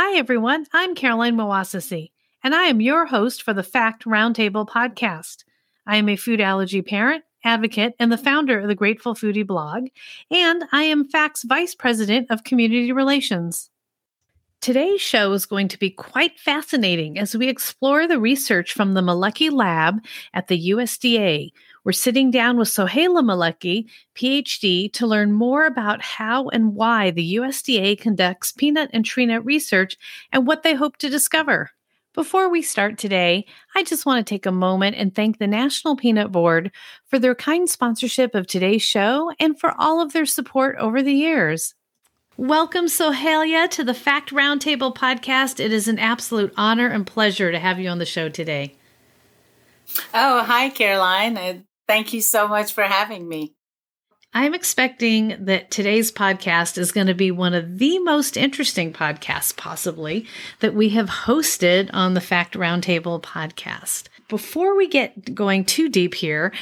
Hi, everyone. I'm Caroline Moassessi, and I am your host for the FAACT Roundtable podcast. I am a food allergy parent, advocate, and the founder of the Grateful Foodie blog, and I am FAACT's Vice President of Community Relations. Today's show is going to be quite fascinating as we explore the research from the Maleki Lab at the USDA, we're sitting down with Soheila Maleki, PhD, to learn more about how and why the USDA conducts peanut and tree nut research and what they hope to discover. Before we start today, I just want to take a moment and thank the National Peanut Board for their kind sponsorship of today's show and for all of their support over the years. Welcome, Soheila, to the FAACT Roundtable podcast. It is an absolute honor and pleasure to have you on the show today. Oh, hi, Caroline. Thank you so much for having me. I'm expecting that today's podcast is going to be one of the most interesting podcasts, possibly, that we have hosted on the FAACT Roundtable podcast. Before we get going too deep here,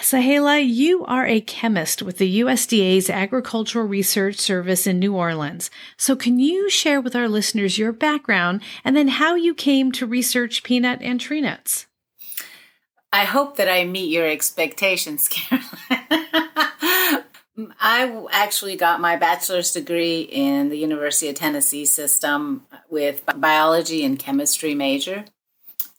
Soheila, you are a chemist with the USDA's Agricultural Research Service in New Orleans. So, can you share with our listeners your background and then how you came to research peanut and tree nuts? I hope that I meet your expectations, Caroline. I actually got my bachelor's degree in the University of Tennessee system with biology and chemistry major.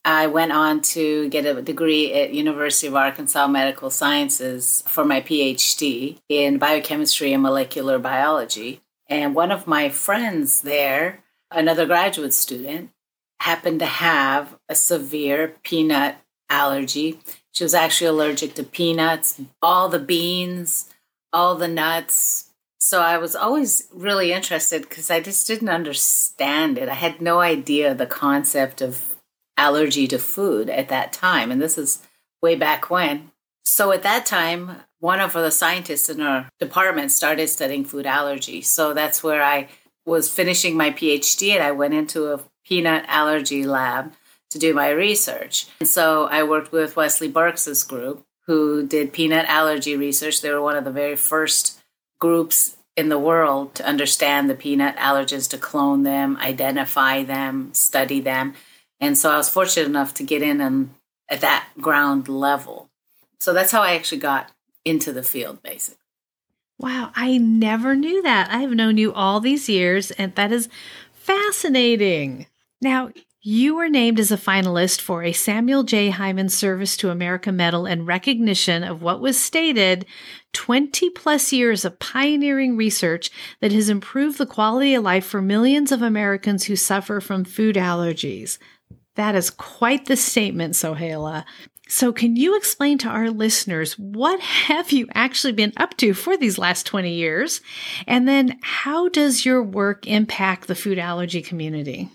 I went on to get a degree at University of Arkansas Medical Sciences for my PhD in biochemistry and molecular biology. And one of my friends there, another graduate student, happened to have a severe peanut allergy. She was actually allergic to peanuts, all the beans, all the nuts. So I was always really interested because I just didn't understand it. I had no idea the concept of allergy to food at that time. And this is way back when. So at that time, one of the scientists in our department started studying food allergy. So that's where I was finishing my PhD and I went into a peanut allergy lab to do my research. And so I worked with Wesley Burks's group, who did peanut allergy research. They were one of the very first groups in the world to understand the peanut allergens, to clone them, identify them, study them. And so I was fortunate enough to get in and at that ground level. So that's how I actually got into the field, basically. Wow, I never knew that. I have known you all these years, and that is fascinating. Now, you were named as a finalist for a Samuel J. Heyman Service to America Medal in recognition of what was stated 20 plus years of pioneering research that has improved the quality of life for millions of Americans who suffer from food allergies. That is quite the statement, Soheila. So, can you explain to our listeners what have you actually been up to for these last 20 years? And then, how does your work impact the food allergy community?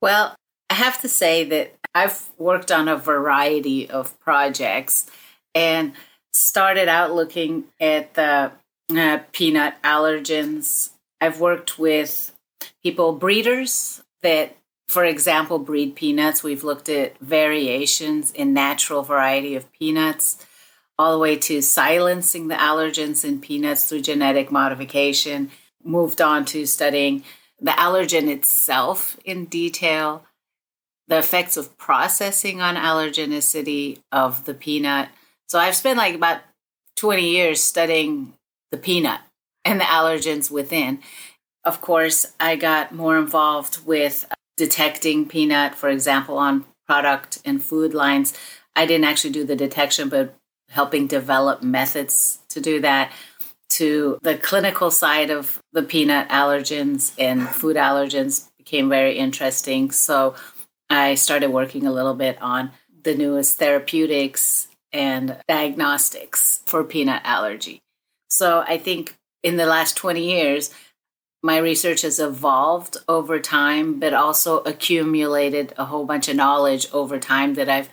Well, I have to say that I've worked on a variety of projects and started out looking at the uh, peanut allergens. I've worked with people, breeders that, for example, breed peanuts. We've looked at variations in natural variety of peanuts, all the way to silencing the allergens in peanuts through genetic modification. Moved on to studying the allergen itself in detail, the effects of processing on allergenicity of the peanut. So I've spent like about 20 years studying the peanut and the allergens within. Of course, I got more involved with detecting peanut, for example, on product and food lines. I didn't actually do the detection, but helping develop methods to do that to the clinical side of the peanut allergens and food allergens became very interesting. So I started working a little bit on the newest therapeutics and diagnostics for peanut allergy. So I think in the last 20 years, my research has evolved over time, but also accumulated a whole bunch of knowledge over time that I've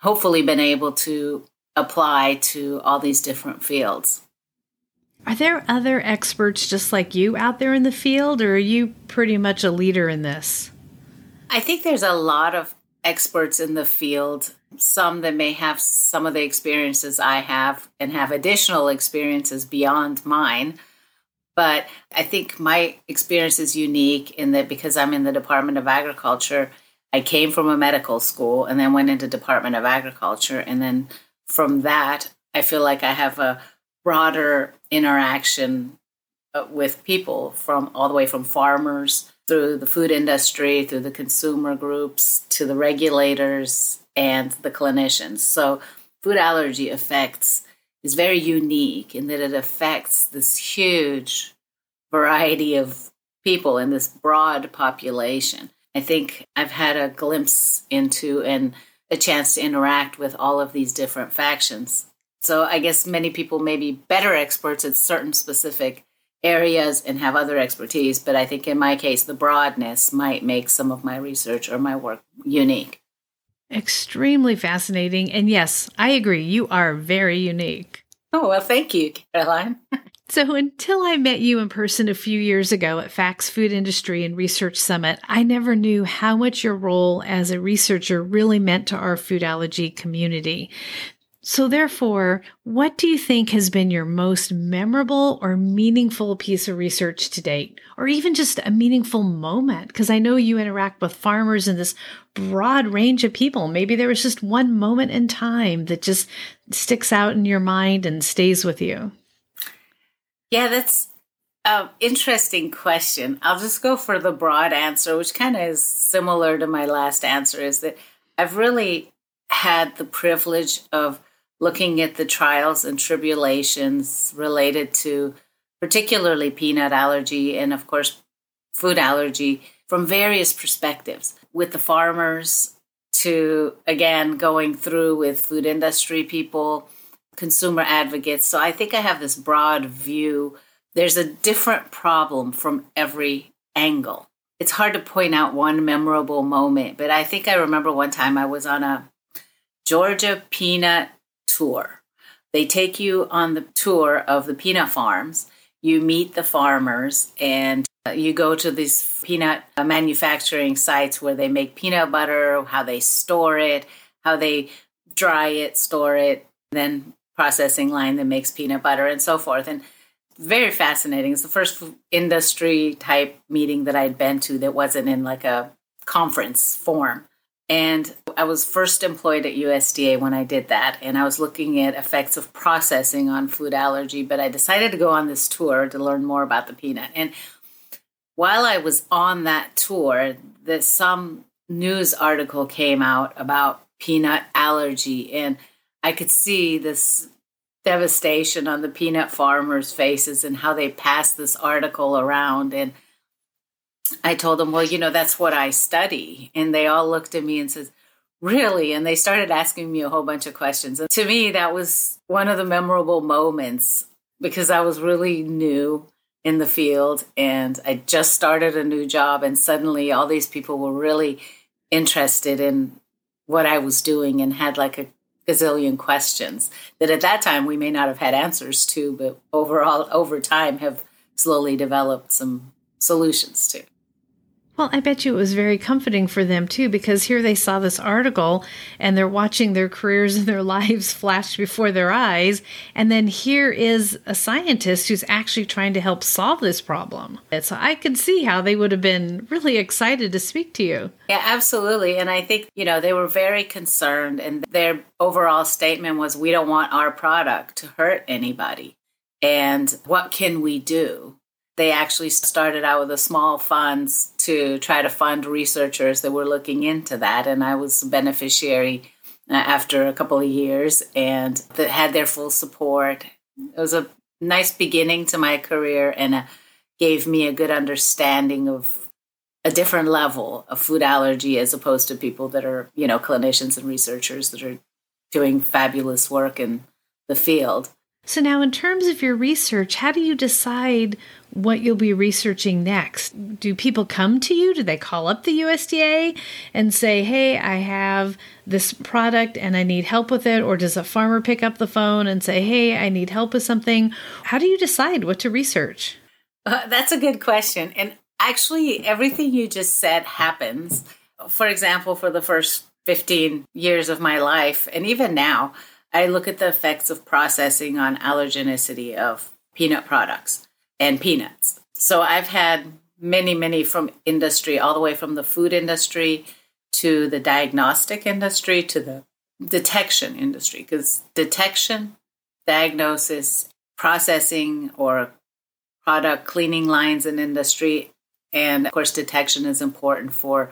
hopefully been able to apply to all these different fields. Are there other experts just like you out there in the field, or are you pretty much a leader in this? I think there's a lot of experts in the field, some that may have some of the experiences I have and have additional experiences beyond mine. But I think my experience is unique in that because I'm in the Department of Agriculture, I came from a medical school and then went into Department of Agriculture. And then from that, I feel like I have a broader interaction uh, with people from all the way from farmers through the food industry, through the consumer groups, to the regulators and the clinicians. So, food allergy affects is very unique in that it affects this huge variety of people in this broad population. I think I've had a glimpse into and a chance to interact with all of these different factions. So I guess many people may be better experts at certain specific areas and have other expertise, but I think in my case, the broadness might make some of my research or my work unique. Extremely fascinating. And yes, I agree. You are very unique. Oh, well, thank you, Caroline. so, until I met you in person a few years ago at FAACT's Food Industry and Research Summit, I never knew how much your role as a researcher really meant to our food allergy community. So, therefore, what do you think has been your most memorable or meaningful piece of research to date, or even just a meaningful moment? Because I know you interact with farmers and this broad range of people. Maybe there was just one moment in time that just sticks out in your mind and stays with you. Yeah, that's an interesting question. I'll just go for the broad answer, which kind of is similar to my last answer is that I've really had the privilege of looking at the trials and tribulations related to particularly peanut allergy and, of course, food allergy from various perspectives with the farmers to, again, going through with food industry people, consumer advocates. So I think I have this broad view. There's a different problem from every angle. It's hard to point out one memorable moment, but I think I remember one time I was on a Georgia peanut tour. They take you on the tour of the peanut farms. You meet the farmers and uh, you go to these peanut manufacturing sites where they make peanut butter, how they store it, how they dry it, store it, then processing line that makes peanut butter and so forth. And very fascinating. It's the first industry type meeting that I'd been to that wasn't in like a conference form. And I was first employed at USDA when I did that. And I was looking at effects of processing on food allergy. But I decided to go on this tour to learn more about the peanut. And while I was on that tour, that some news article came out about peanut allergy. And I could see this devastation on the peanut farmers' faces and how they passed this article around. And I told them, well, you know, that's what I study. And they all looked at me and said, really? And they started asking me a whole bunch of questions. And to me, that was one of the memorable moments because I was really new in the field and I just started a new job. And suddenly all these people were really interested in what I was doing and had like a gazillion questions that at that time we may not have had answers to, but overall, over time, have slowly developed some solutions to. Well, I bet you it was very comforting for them too, because here they saw this article and they're watching their careers and their lives flash before their eyes. And then here is a scientist who's actually trying to help solve this problem. So I could see how they would have been really excited to speak to you. Yeah, absolutely. And I think, you know, they were very concerned, and their overall statement was we don't want our product to hurt anybody. And what can we do? They actually started out with a small funds to try to fund researchers that were looking into that and i was a beneficiary uh, after a couple of years and had their full support it was a nice beginning to my career and a, uh, gave me a good understanding of a different level of food allergy as opposed to people that are you know clinicians and researchers that are doing fabulous work in the field. So, now in terms of your research, how do you decide what you'll be researching next? Do people come to you? Do they call up the USDA and say, hey, I have this product and I need help with it? Or does a farmer pick up the phone and say, hey, I need help with something? How do you decide what to research? Uh, that's a good question. And actually, everything you just said happens. For example, for the first 15 years of my life, and even now, I look at the effects of processing on allergenicity of peanut products and peanuts. So I've had many, many from industry, all the way from the food industry to the diagnostic industry to the detection industry, because detection, diagnosis, processing, or product cleaning lines in industry, and of course, detection is important for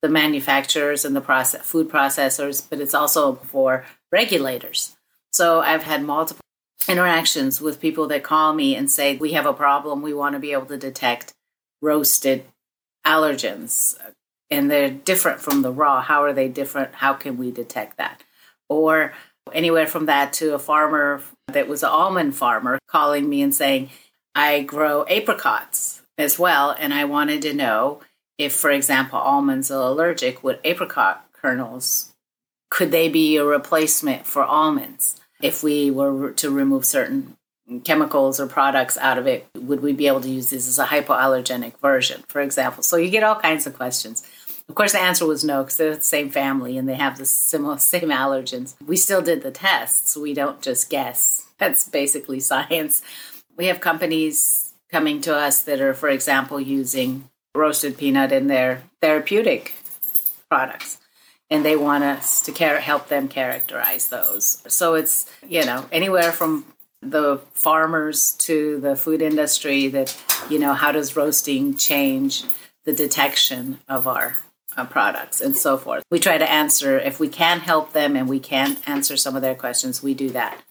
the manufacturers and the process, food processors, but it's also for regulators. So I've had multiple interactions with people that call me and say, We have a problem. We want to be able to detect roasted allergens. And they're different from the raw. How are they different? How can we detect that? Or anywhere from that to a farmer that was an almond farmer calling me and saying, I grow apricots as well. And I wanted to know if, for example, almonds are allergic, would apricot kernels could they be a replacement for almonds? If we were to remove certain chemicals or products out of it, would we be able to use this as a hypoallergenic version, for example? So you get all kinds of questions. Of course, the answer was no because they're the same family and they have the similar same allergens. We still did the tests. We don't just guess. That's basically science. We have companies coming to us that are, for example, using roasted peanut in their therapeutic products and they want us to help them characterize those. So it's, you know, anywhere from the farmers to the food industry that, you know, how does roasting change the detection of our uh, products and so forth. We try to answer, if we can help them and we can answer some of their questions, we do that.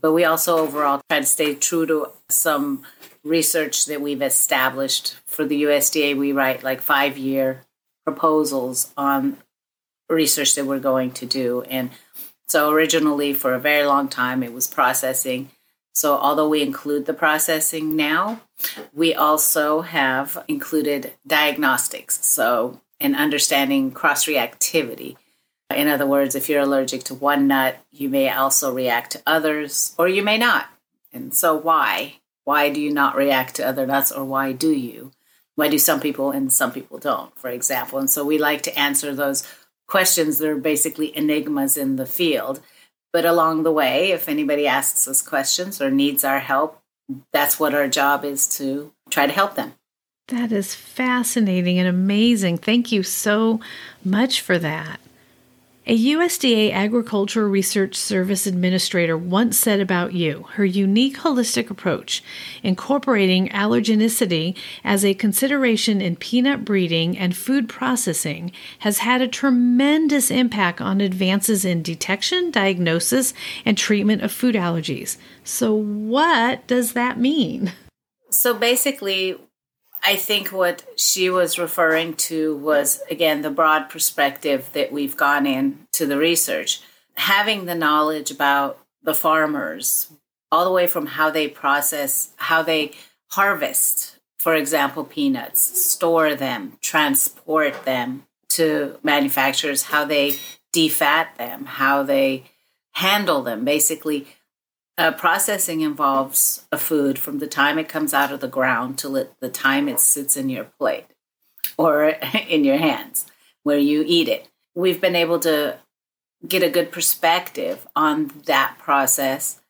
But we also overall try to stay true to some research that we've established for the USDA. We write like five year proposals on research that we're going to do. And so originally, for a very long time, it was processing. So although we include the processing now, we also have included diagnostics. So in understanding cross reactivity. In other words, if you're allergic to one nut, you may also react to others, or you may not. And so, why? Why do you not react to other nuts, or why do you? Why do some people and some people don't, for example? And so, we like to answer those questions that are basically enigmas in the field. But along the way, if anybody asks us questions or needs our help, that's what our job is to try to help them. That is fascinating and amazing. Thank you so much for that. A USDA Agricultural Research Service administrator once said about you her unique holistic approach, incorporating allergenicity as a consideration in peanut breeding and food processing, has had a tremendous impact on advances in detection, diagnosis, and treatment of food allergies. So, what does that mean? So, basically, I think what she was referring to was, again, the broad perspective that we've gone in to the research. Having the knowledge about the farmers, all the way from how they process, how they harvest, for example, peanuts, store them, transport them to manufacturers, how they defat them, how they handle them, basically uh, processing involves a food from the time it comes out of the ground till it, the time it sits in your plate or in your hands where you eat it. We've been able to get a good perspective on that process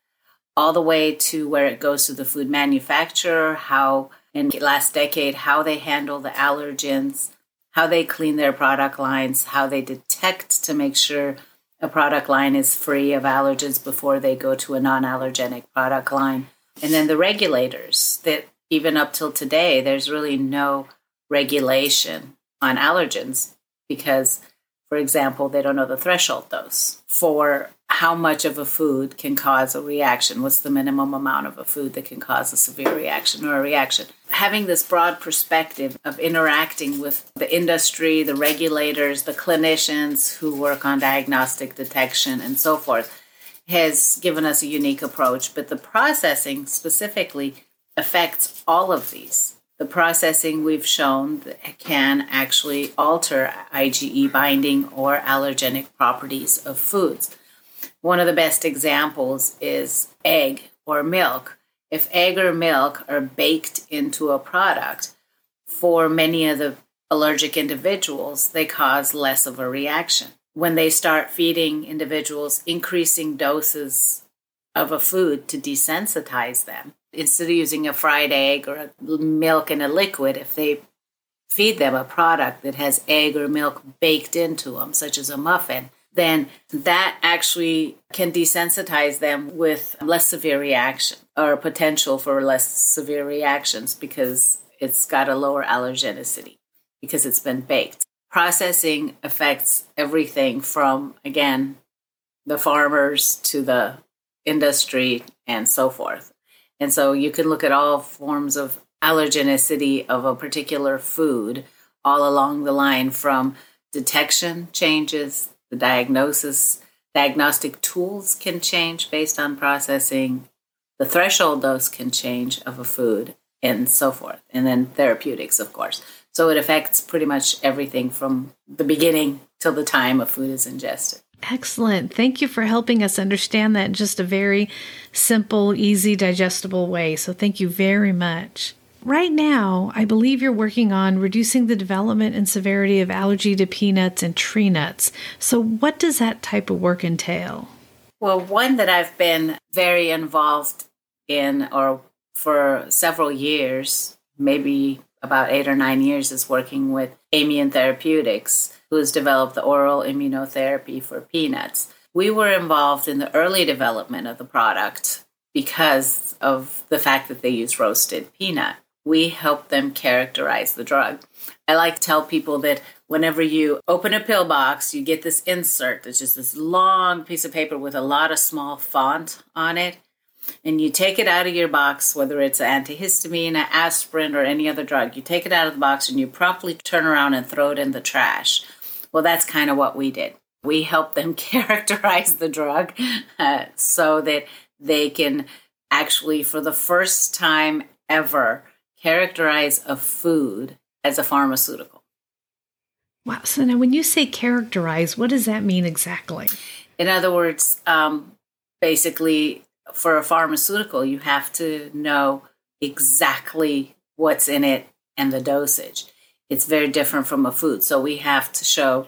all the way to where it goes to the food manufacturer, how in the last decade, how they handle the allergens, how they clean their product lines, how they detect to make sure a product line is free of allergens before they go to a non allergenic product line. And then the regulators that even up till today, there's really no regulation on allergens because For example, they don't know the threshold dose for how much of a food can cause a reaction. What's the minimum amount of a food that can cause a severe reaction or a reaction? Having this broad perspective of interacting with the industry, the regulators, the clinicians who work on diagnostic detection, and so forth has given us a unique approach. But the processing specifically affects all of these. The processing we've shown can actually alter IgE binding or allergenic properties of foods. One of the best examples is egg or milk. If egg or milk are baked into a product, for many of the allergic individuals, they cause less of a reaction. When they start feeding individuals increasing doses of a food to desensitize them, instead of using a fried egg or milk in a liquid, if they feed them a product that has egg or milk baked into them, such as a muffin, then that actually can desensitize them with less severe reaction or potential for less severe reactions because it's got a lower allergenicity because it's been baked. Processing affects everything from, again, the farmers to the industry and so forth. And so you can look at all forms of allergenicity of a particular food all along the line from detection changes the diagnosis, diagnostic tools can change based on processing. The threshold dose can change of a food and so forth. And then therapeutics, of course. So it affects pretty much everything from the beginning till the time a food is ingested. Excellent. Thank you for helping us understand that in just a very simple, easy, digestible way. So thank you very much. Right now, I believe you're working on reducing the development and severity of allergy to peanuts and tree nuts. So, what does that type of work entail? Well, one that I've been very involved in, or for several years, maybe about eight or nine years, is working with Aimmune Therapeutics, who has developed the oral immunotherapy for peanuts. We were involved in the early development of the product because of the fact that they use roasted peanut we help them characterize the drug. I like to tell people that whenever you open a pill box, you get this insert that's just this long piece of paper with a lot of small font on it. And you take it out of your box, whether it's an antihistamine, an aspirin, or any other drug, you take it out of the box and you promptly turn around and throw it in the trash. Well, that's kind of what we did. We help them characterize the drug uh, so that they can actually, for the first time ever, characterize a food as a pharmaceutical. Wow. So now, when you say characterize, what does that mean exactly? In other words, um, basically, for a pharmaceutical, you have to know exactly what's in it and the dosage. It's very different from a food. So we have to show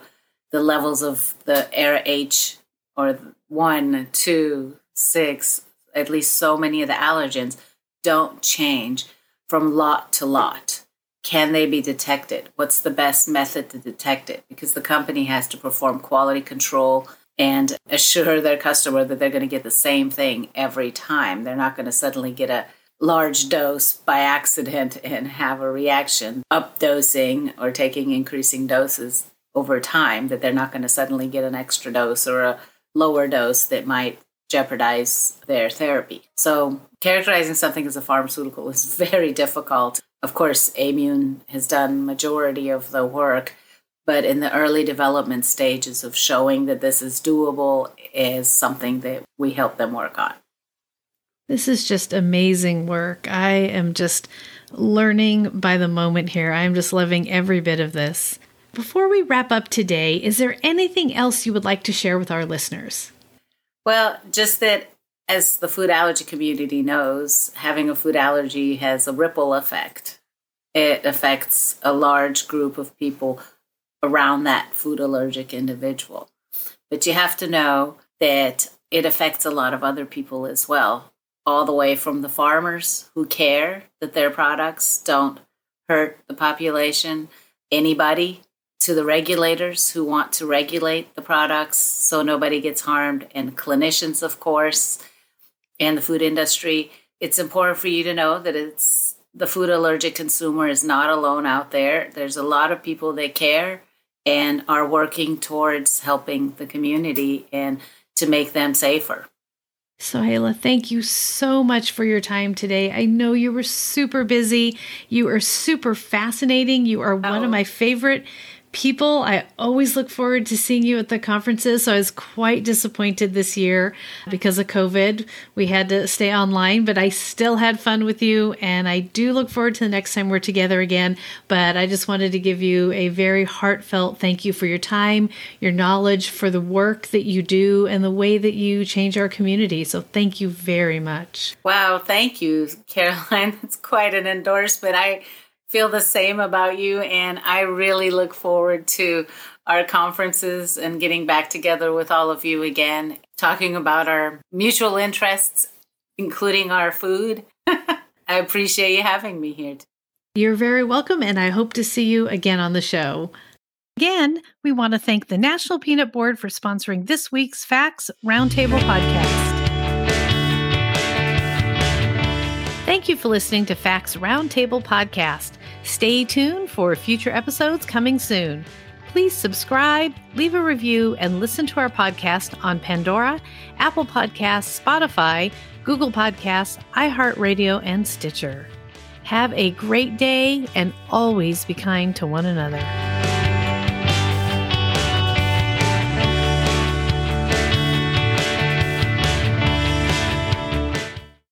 the levels of the Ara h or one, two, six, at least so many of the allergens don't change from lot to lot? Can they be detected? What's the best method to detect it? Because the company has to perform quality control and assure their customer that they're going to get the same thing every time. They're not going to suddenly get a large dose by accident and have a reaction, up dosing or taking increasing doses over time, that they're not going to suddenly get an extra dose or a lower dose that might jeopardize their therapy. So, characterizing something as a pharmaceutical is very difficult. Of course, Aimmune has done majority of the work, but in the early development stages of showing that this is doable is something that we help them work on. This is just amazing work. I am just learning by the moment here. I'm just loving every bit of this. Before we wrap up today, is there anything else you would like to share with our listeners? Well, just that as the food allergy community knows, having a food allergy has a ripple effect. It affects a large group of people around that food allergic individual. But you have to know that it affects a lot of other people as well, all the way from the farmers who care that their products don't hurt the population, anybody to the regulators who want to regulate the products so nobody gets harmed, and clinicians, of course, and the food industry. It's important for you to know that it's the food allergic consumer is not alone out there. There's a lot of people that care and are working towards helping the community and to make them safer. So, Soheila, thank you so much for your time today. I know you were super busy. You are super fascinating. You are one oh. of my favorite people. I always look forward to seeing you at the conferences. So I was quite disappointed this year because of COVID. We had to stay online, but I still had fun with you. And I do look forward to the next time we're together again. But I just wanted to give you a very heartfelt thank you for your time, your knowledge, for the work that you do, and the way that you change our community. So thank you very much. Wow. Thank you, Caroline. That's quite an endorsement. I, feel the same about you. And I really look forward to our conferences and getting back together with all of you again, talking about our mutual interests, including our food. I appreciate you having me here. You're very welcome, and I hope to see you again on the show. Again, we want to thank the National Peanut Board for sponsoring this week's FAACT's Roundtable podcast. Thank you for listening to FAACT's Roundtable podcast. Stay tuned for future episodes coming soon. Please subscribe, leave a review, and listen to our podcast on Pandora, Apple Podcasts, Spotify, Google Podcasts, iHeartRadio, and Stitcher. Have a great day and always be kind to one another.